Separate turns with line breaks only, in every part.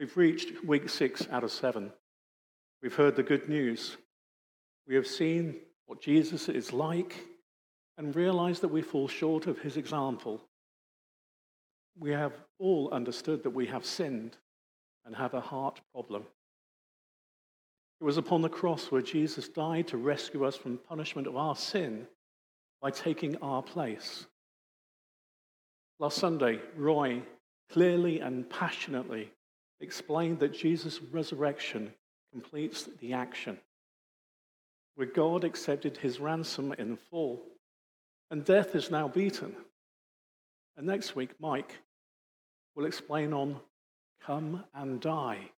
We've reached week six out of seven. We've heard the good news. We have seen what Jesus is like and realized that we fall short of his example. We have all understood that we have sinned and have a heart problem. It was upon the cross where Jesus died to rescue us from punishment of our sin by taking our place. Last Sunday, Roy clearly and passionately explained that Jesus' resurrection completes the action, where God accepted his ransom in full, and death is now beaten. And next week, Mike will explain on come and die.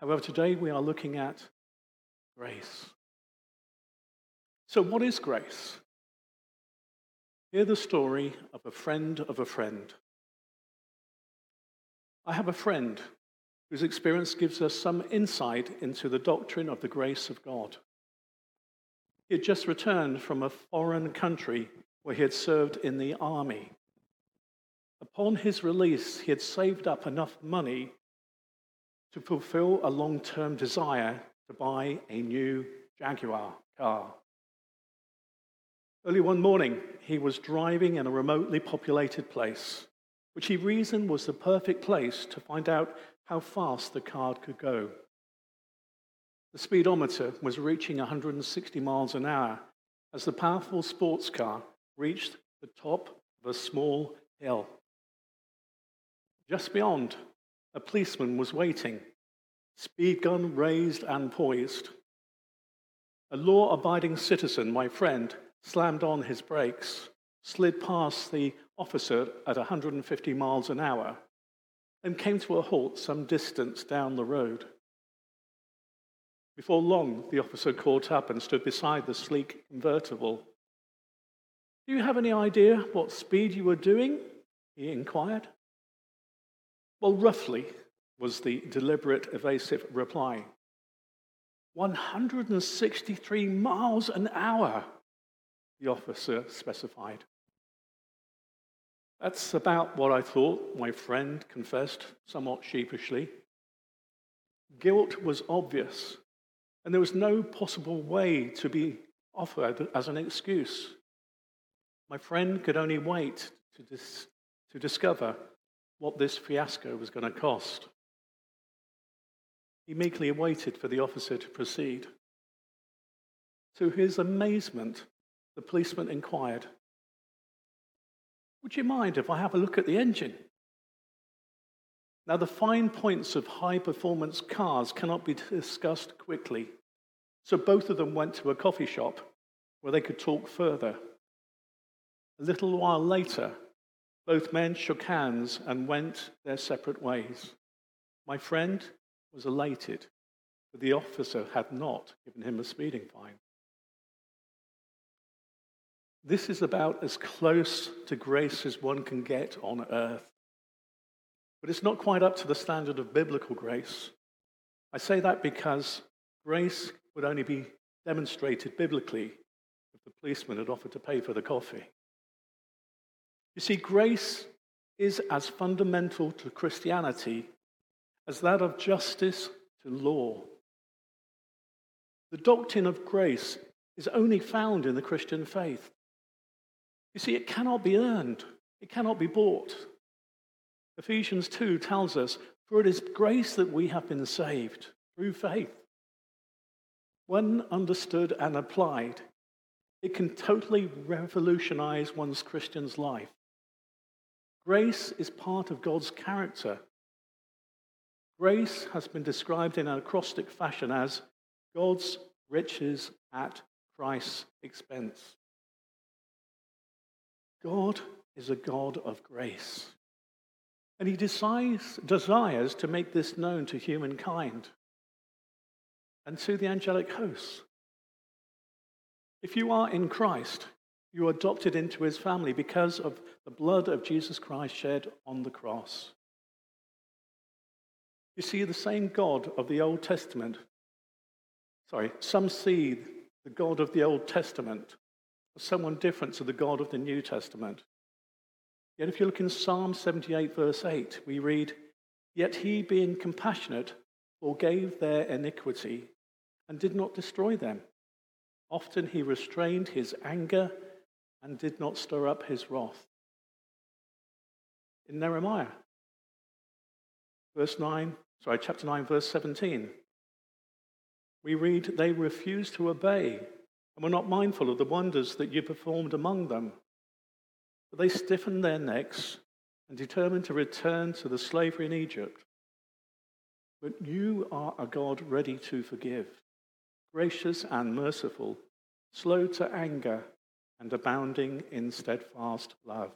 However, today we are looking at grace. So, what is grace? Hear the story of a friend of a friend. I have a friend whose experience gives us some insight into the doctrine of the grace of God. He had just returned from a foreign country where he had served in the army. Upon his release, he had saved up enough money to fulfill a long term desire to buy a new Jaguar car. Early one morning, he was driving in a remotely populated place which he reasoned was the perfect place to find out how fast the car could go. The speedometer was reaching 160 miles an hour as the powerful sports car reached the top of a small hill. Just beyond, a policeman was waiting, speed gun raised and poised. A law abiding citizen, my friend, slammed on his brakes, slid past the officer at 150 miles an hour and came to a halt some distance down the road. Before long, the officer caught up and stood beside the sleek convertible. Do you have any idea what speed you were doing? he inquired. Well, roughly, was the deliberate, evasive reply. 163 miles an hour, the officer specified. That's about what I thought, my friend confessed somewhat sheepishly. Guilt was obvious, and there was no possible way to be offered as an excuse. My friend could only wait to, dis- to discover what this fiasco was going to cost. He meekly waited for the officer to proceed. To his amazement, the policeman inquired, would you mind if I have a look at the engine? Now, the fine points of high performance cars cannot be discussed quickly, so both of them went to a coffee shop where they could talk further. A little while later, both men shook hands and went their separate ways. My friend was elated, but the officer had not given him a speeding fine. This is about as close to grace as one can get on earth. But it's not quite up to the standard of biblical grace. I say that because grace would only be demonstrated biblically if the policeman had offered to pay for the coffee. You see, grace is as fundamental to Christianity as that of justice to law. The doctrine of grace is only found in the Christian faith. You see, it cannot be earned, it cannot be bought. Ephesians 2 tells us, For it is grace that we have been saved through faith. When understood and applied, it can totally revolutionize one's Christian's life. Grace is part of God's character. Grace has been described in an acrostic fashion as God's riches at Christ's expense. God is a God of grace. And he decides, desires to make this known to humankind and to the angelic hosts. If you are in Christ, you are adopted into his family because of the blood of Jesus Christ shed on the cross. You see, the same God of the Old Testament, sorry, some see the God of the Old Testament someone different to the God of the New Testament. Yet if you look in Psalm 78, verse 8, we read, Yet he, being compassionate, forgave their iniquity and did not destroy them. Often he restrained his anger and did not stir up his wrath. In Nehemiah, verse 9, sorry, chapter 9, verse 17, we read, They refused to obey and were not mindful of the wonders that you performed among them. But they stiffened their necks and determined to return to the slavery in Egypt. But you are a God ready to forgive, gracious and merciful, slow to anger, and abounding in steadfast love.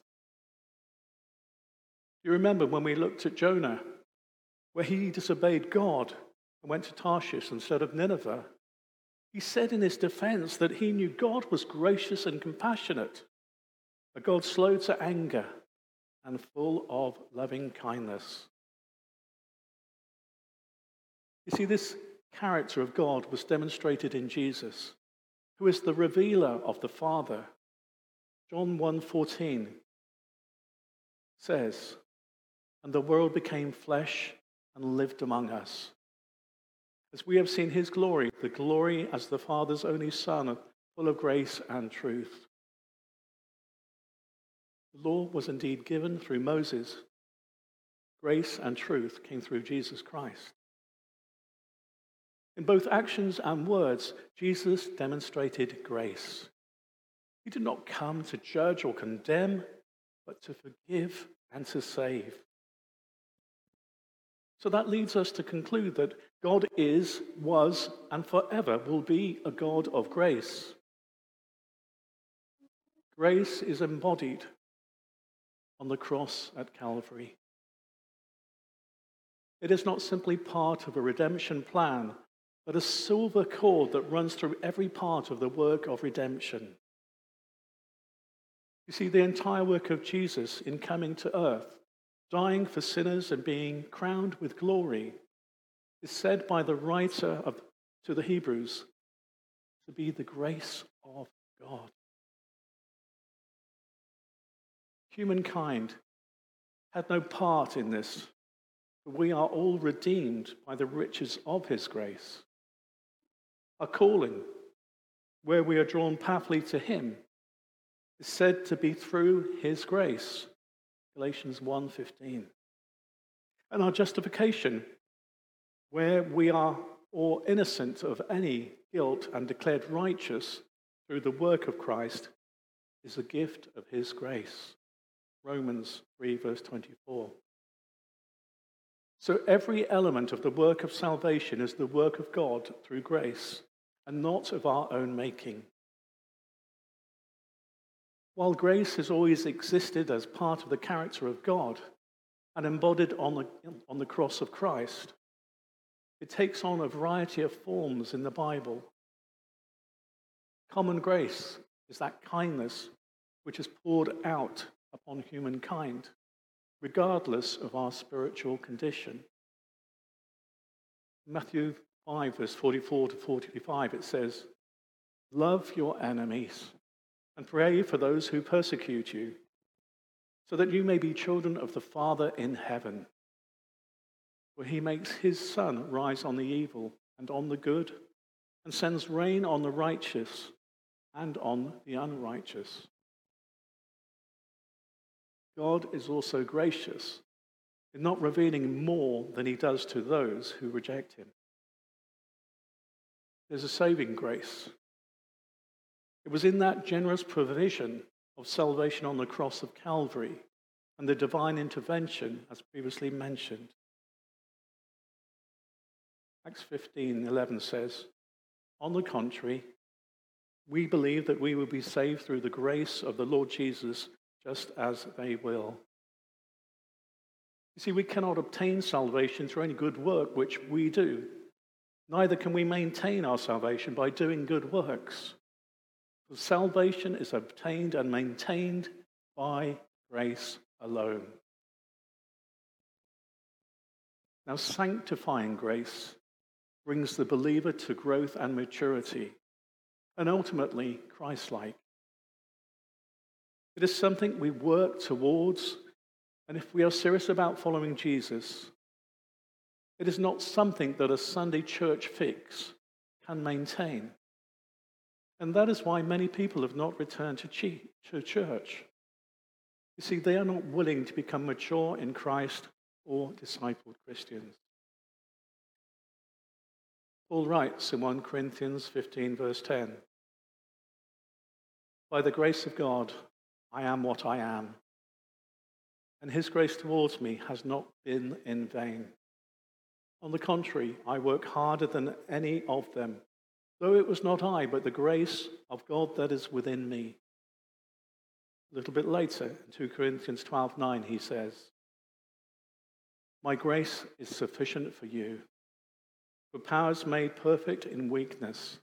You remember when we looked at Jonah, where he disobeyed God and went to Tarshish instead of Nineveh? He said in his defense that he knew God was gracious and compassionate, a God slow to anger and full of loving kindness. You see, this character of God was demonstrated in Jesus, who is the revealer of the Father. John 1:14 says, "And the world became flesh and lived among us. As we have seen his glory, the glory as the Father's only Son, full of grace and truth." The law was indeed given through Moses. Grace and truth came through Jesus Christ. In both actions and words, Jesus demonstrated grace. He did not come to judge or condemn, but to forgive and to save. So that leads us to conclude that God is, was, and forever will be a God of grace. Grace is embodied on the cross at Calvary. It is not simply part of a redemption plan, but a silver cord that runs through every part of the work of redemption. You see, the entire work of Jesus in coming to earth, dying for sinners and being crowned with glory, is said by the writer of, to the Hebrews to be the grace of God. Humankind had no part in this, for we are all redeemed by the riches of his grace. Our calling, where we are drawn powerfully to him, is said to be through his grace. Galatians 1:15. And our justification, where we are all innocent of any guilt and declared righteous through the work of Christ, is a gift of his grace. Romans 3, verse 24. So every element of the work of salvation is the work of God through grace and not of our own making. While grace has always existed as part of the character of God and embodied on the, on the cross of Christ, it takes on a variety of forms in the Bible. Common grace is that kindness which is poured out upon humankind, regardless of our spiritual condition. Matthew 5, verse 44 to 45, it says, Love your enemies and pray for those who persecute you, so that you may be children of the Father in heaven, For he makes his sun rise on the evil and on the good, and sends rain on the righteous and on the unrighteous. God is also gracious in not revealing more than he does to those who reject him. There's a saving grace. It was in that generous provision of salvation on the cross of Calvary and the divine intervention, as previously mentioned. Acts 15 11 says, On the contrary, we believe that we will be saved through the grace of the Lord Jesus just as they will. You see, we cannot obtain salvation through any good work which we do. Neither can we maintain our salvation by doing good works. For salvation is obtained and maintained by grace alone. Now, sanctifying grace brings the believer to growth and maturity, and ultimately Christ like. It is something we work towards. And if we are serious about following Jesus, It is not something that a Sunday church fix can maintain. And that is why many people have not returned to church. You see, they are not willing to become mature in Christ or discipled Christians. Paul writes in 1 Corinthians 15, verse 10 By the grace of God, I am what I am, and his grace towards me has not been in vain. On the contrary, I work harder than any of them, though it was not I, but the grace of God that is within me. A little bit later, in 2 Corinthians 12:9, he says, My grace is sufficient for you, for power is made perfect in weakness.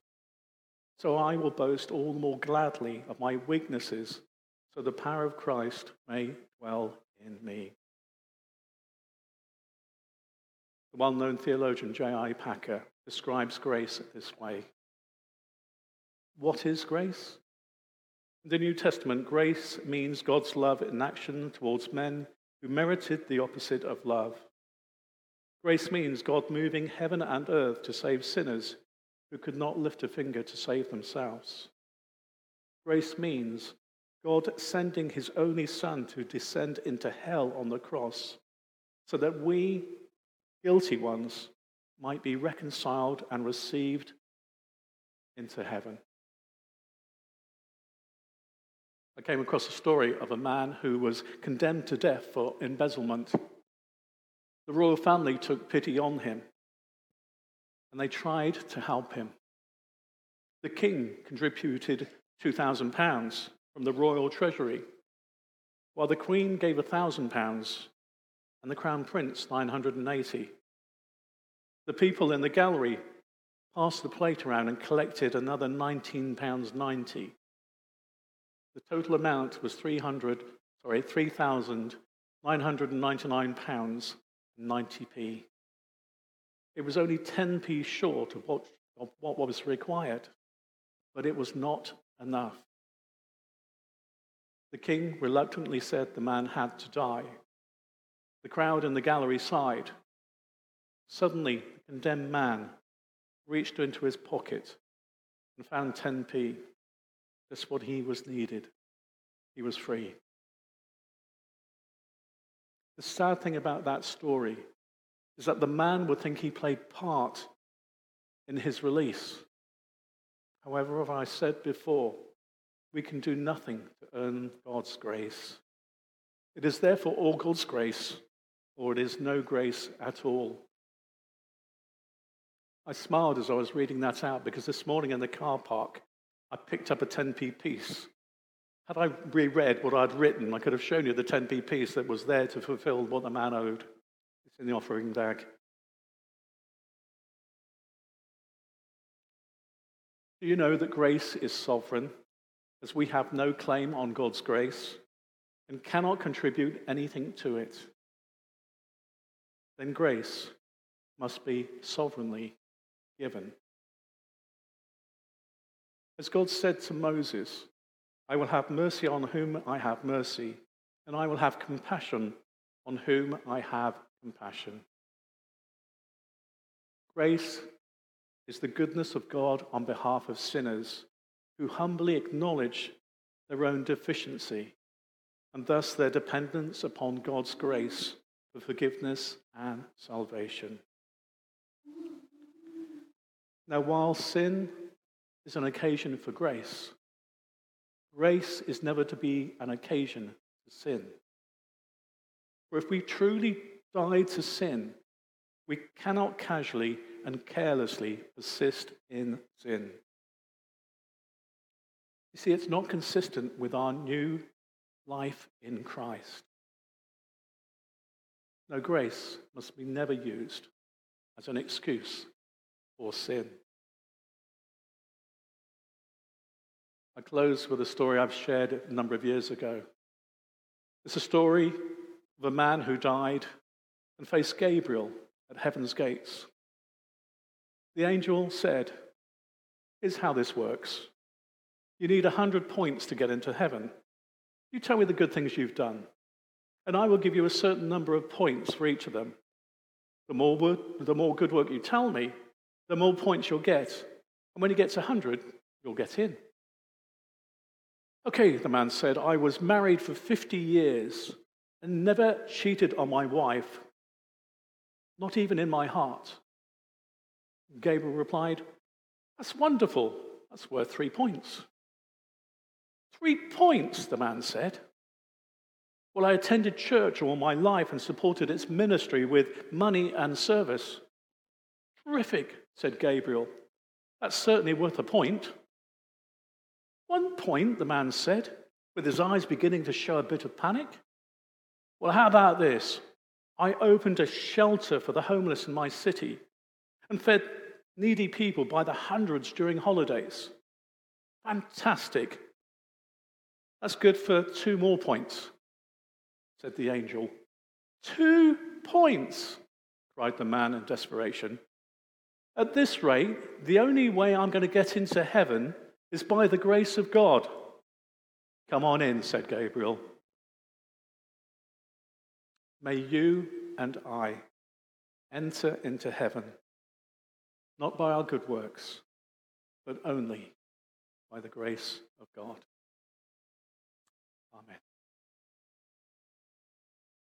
So I will boast all the more gladly of my weaknesses, so the power of Christ may dwell in me. The well known theologian J.I. Packer describes grace this way What is grace? In the New Testament, grace means God's love in action towards men who merited the opposite of love. Grace means God moving heaven and earth to save sinners who could not lift a finger to save themselves. Grace means God sending his only Son to descend into hell on the cross so that we, guilty ones, might be reconciled and received into heaven. I came across a story of a man who was condemned to death for embezzlement. The royal family took pity on him and they tried to help him. The king contributed £2,000 from the royal treasury, while the queen gave £1,000 and the crown prince 980. The people in the gallery passed the plate around and collected another £19.90. The total amount was 300, sorry, 3,999 pounds 90p. It was only 10p short of what, of what was required, but it was not enough. The king reluctantly said the man had to die. The crowd in the gallery sighed. Suddenly, the condemned man reached into his pocket and found 10p. That's what he was needed. He was free. The sad thing about that story is that the man would think he played part in his release. However, as I said before, we can do nothing to earn God's grace. It is therefore all God's grace, or it is no grace at all. I smiled as I was reading that out because this morning in the car park, I picked up a 10p piece. Had I reread what I'd written, I could have shown you the 10p piece that was there to fulfill what the man owed. It's in the offering bag. Do you know that grace is sovereign, as we have no claim on God's grace and cannot contribute anything to it? Then grace must be sovereignly given. As God said to Moses, I will have mercy on whom I have mercy, and I will have compassion on whom I have compassion. Grace is the goodness of God on behalf of sinners who humbly acknowledge their own deficiency and thus their dependence upon God's grace for forgiveness and salvation. Now, while sin is an occasion for grace. Grace is never to be an occasion to sin. For if we truly die to sin, we cannot casually and carelessly persist in sin. You see, it's not consistent with our new life in Christ. No, grace must be never used as an excuse for sin. I close with a story I've shared a number of years ago. It's a story of a man who died and faced Gabriel at heaven's gates. The angel said, Here's how this works. You need 100 points to get into heaven. You tell me the good things you've done, and I will give you a certain number of points for each of them. The more, the more good work you tell me, the more points you'll get. And when you get to 100, you'll get in. Okay, the man said, I was married for 50 years and never cheated on my wife, not even in my heart. Gabriel replied, That's wonderful. That's worth three points. Three points, the man said. Well, I attended church all my life and supported its ministry with money and service. Terrific, said Gabriel. That's certainly worth a point. One point, the man said, with his eyes beginning to show a bit of panic. Well, how about this? I opened a shelter for the homeless in my city and fed needy people by the hundreds during holidays. Fantastic. That's good for two more points, said the angel. Two points, cried the man in desperation. At this rate, the only way I'm going to get into heaven is by the grace of God. Come on in, said Gabriel. May you and I enter into heaven not by our good works, but only by the grace of God.